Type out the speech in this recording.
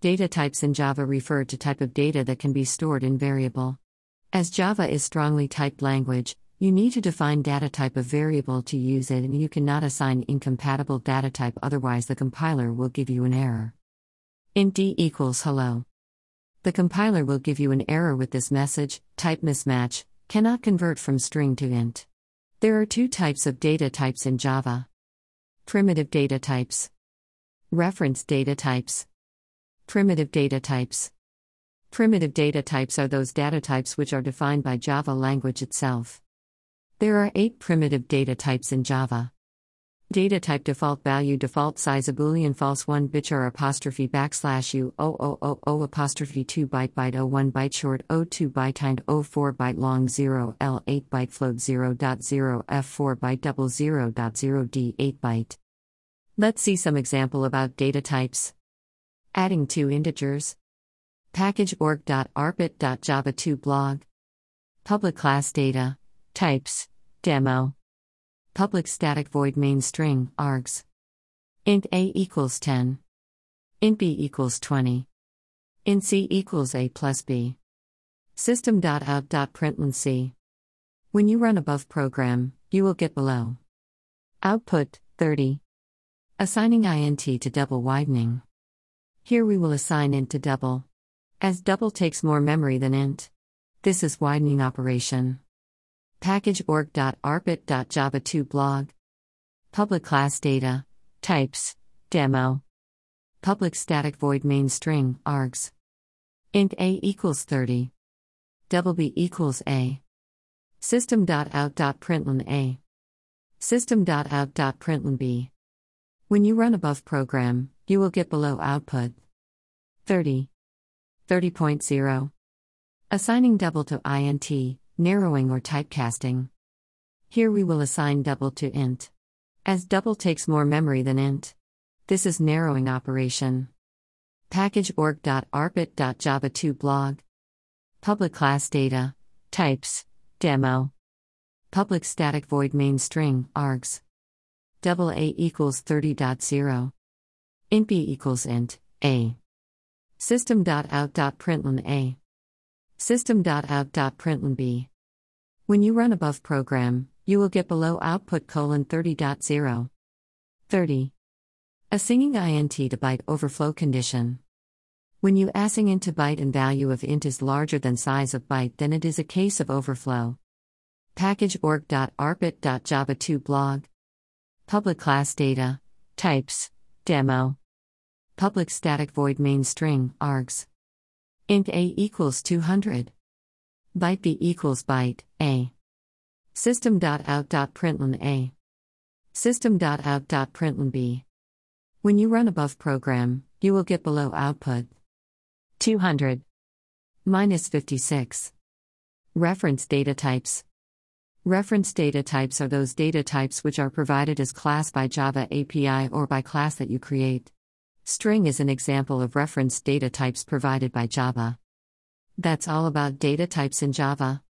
Data types in Java refer to type of data that can be stored in variable. As Java is strongly typed language, you need to define data type of variable to use it and you cannot assign incompatible data type otherwise the compiler will give you an error. int d equals hello. The compiler will give you an error with this message, type mismatch, cannot convert from string to int. There are two types of data types in Java. Primitive data types. Reference data types. Primitive data types. Primitive data types are those data types which are defined by Java language itself. There are eight primitive data types in Java. Data type default value default size a boolean false 1 bit or apostrophe backslash u o o o o apostrophe 2 byte byte o 1 byte short o 2 byte int o 4 byte long 0 l 8 byte float 0 dot 0 f 4 byte double 0 dot 0 d 8 byte. Let's see some example about data types. Adding two integers. Package org.arpit.java2 blog. Public class data. Types. Demo. Public static void main string, args. int a equals 10. int b equals 20. int c equals a plus b. System.out.println c. When you run above program, you will get below. Output 30. Assigning int to double widening. Here we will assign int to double. As double takes more memory than int. This is widening operation. Package org.arpit.java2 blog. Public class data. Types. Demo. Public static void main string, args. int a equals 30. Double b equals a. System.out.println a. System.out.println b. When you run above program, you will get below output 30. 30.0. Assigning double to int, narrowing or typecasting. Here we will assign double to int. As double takes more memory than int. This is narrowing operation. Package org.arpit.java2 blog. Public class data. Types. Demo. Public static void main string, args. Double a equals 30.0 int b equals int a. System.out.println a. System.out.println b. When you run above program, you will get below output colon 30.0. 30. a singing int to byte overflow condition. When you assign int to byte and value of int is larger than size of byte, then it is a case of overflow. Package org.arpit.java2 blog. Public class data. Types. Demo. Public static void main string, args. int a equals 200. Byte b equals byte, a. System.out.println a. System.out.println b. When you run above program, you will get below output 200 minus 56. Reference data types. Reference data types are those data types which are provided as class by Java API or by class that you create. String is an example of reference data types provided by Java. That's all about data types in Java.